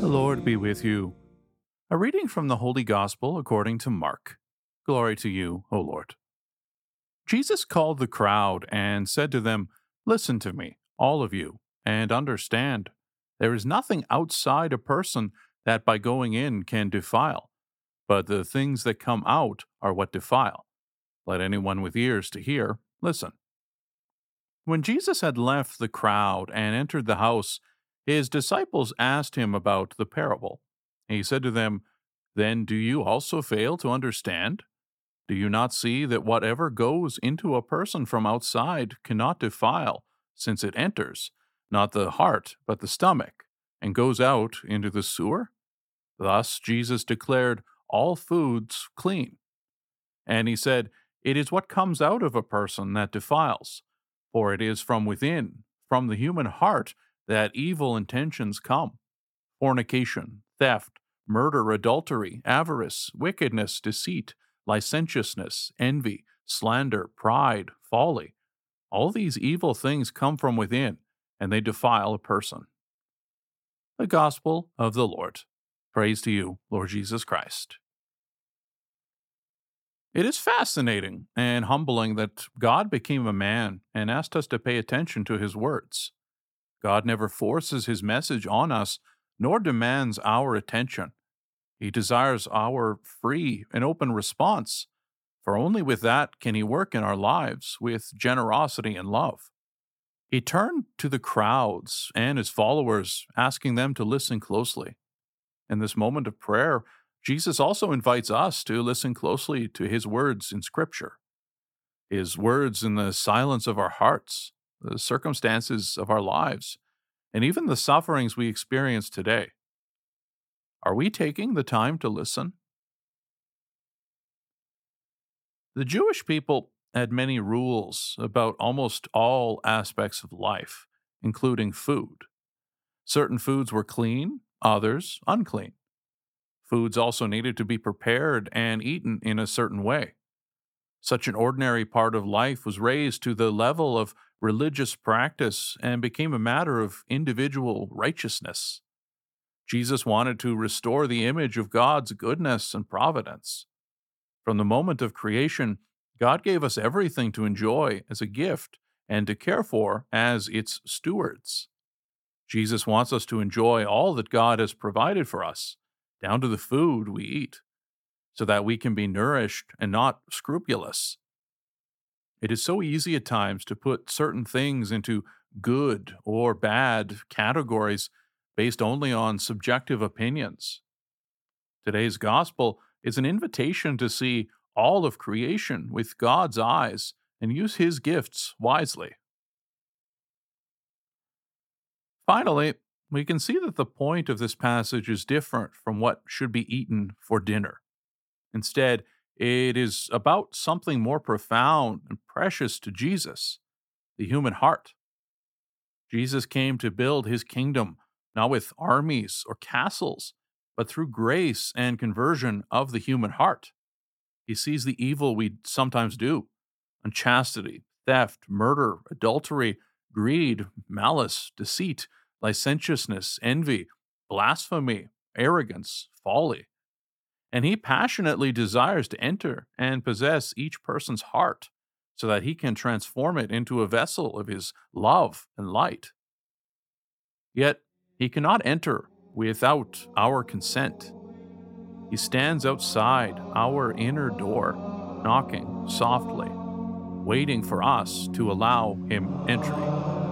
The Lord be with you. A reading from the Holy Gospel according to Mark. Glory to you, O Lord. Jesus called the crowd and said to them, Listen to me, all of you, and understand. There is nothing outside a person that by going in can defile, but the things that come out are what defile. Let anyone with ears to hear listen. When Jesus had left the crowd and entered the house, his disciples asked him about the parable. He said to them, Then do you also fail to understand? Do you not see that whatever goes into a person from outside cannot defile, since it enters, not the heart, but the stomach, and goes out into the sewer? Thus Jesus declared all foods clean. And he said, It is what comes out of a person that defiles, for it is from within, from the human heart, that evil intentions come fornication, theft, murder, adultery, avarice, wickedness, deceit, licentiousness, envy, slander, pride, folly. All these evil things come from within, and they defile a person. The Gospel of the Lord. Praise to you, Lord Jesus Christ. It is fascinating and humbling that God became a man and asked us to pay attention to his words. God never forces his message on us, nor demands our attention. He desires our free and open response, for only with that can he work in our lives with generosity and love. He turned to the crowds and his followers, asking them to listen closely. In this moment of prayer, Jesus also invites us to listen closely to his words in Scripture, his words in the silence of our hearts, the circumstances of our lives, and even the sufferings we experience today. Are we taking the time to listen? The Jewish people had many rules about almost all aspects of life, including food. Certain foods were clean, others unclean. Foods also needed to be prepared and eaten in a certain way. Such an ordinary part of life was raised to the level of religious practice and became a matter of individual righteousness. Jesus wanted to restore the image of God's goodness and providence. From the moment of creation, God gave us everything to enjoy as a gift and to care for as its stewards. Jesus wants us to enjoy all that God has provided for us, down to the food we eat so that we can be nourished and not scrupulous. It is so easy at times to put certain things into good or bad categories based only on subjective opinions. Today's gospel is an invitation to see all of creation with God's eyes and use his gifts wisely. Finally, we can see that the point of this passage is different from what should be eaten for dinner. Instead, it is about something more profound and precious to Jesus the human heart. Jesus came to build his kingdom not with armies or castles, but through grace and conversion of the human heart. He sees the evil we sometimes do unchastity, theft, murder, adultery, greed, malice, deceit, licentiousness, envy, blasphemy, arrogance, folly and he passionately desires to enter and possess each person's heart so that he can transform it into a vessel of his love and light. Yet he cannot enter without our consent. He stands outside our inner door, knocking softly, waiting for us to allow him entry.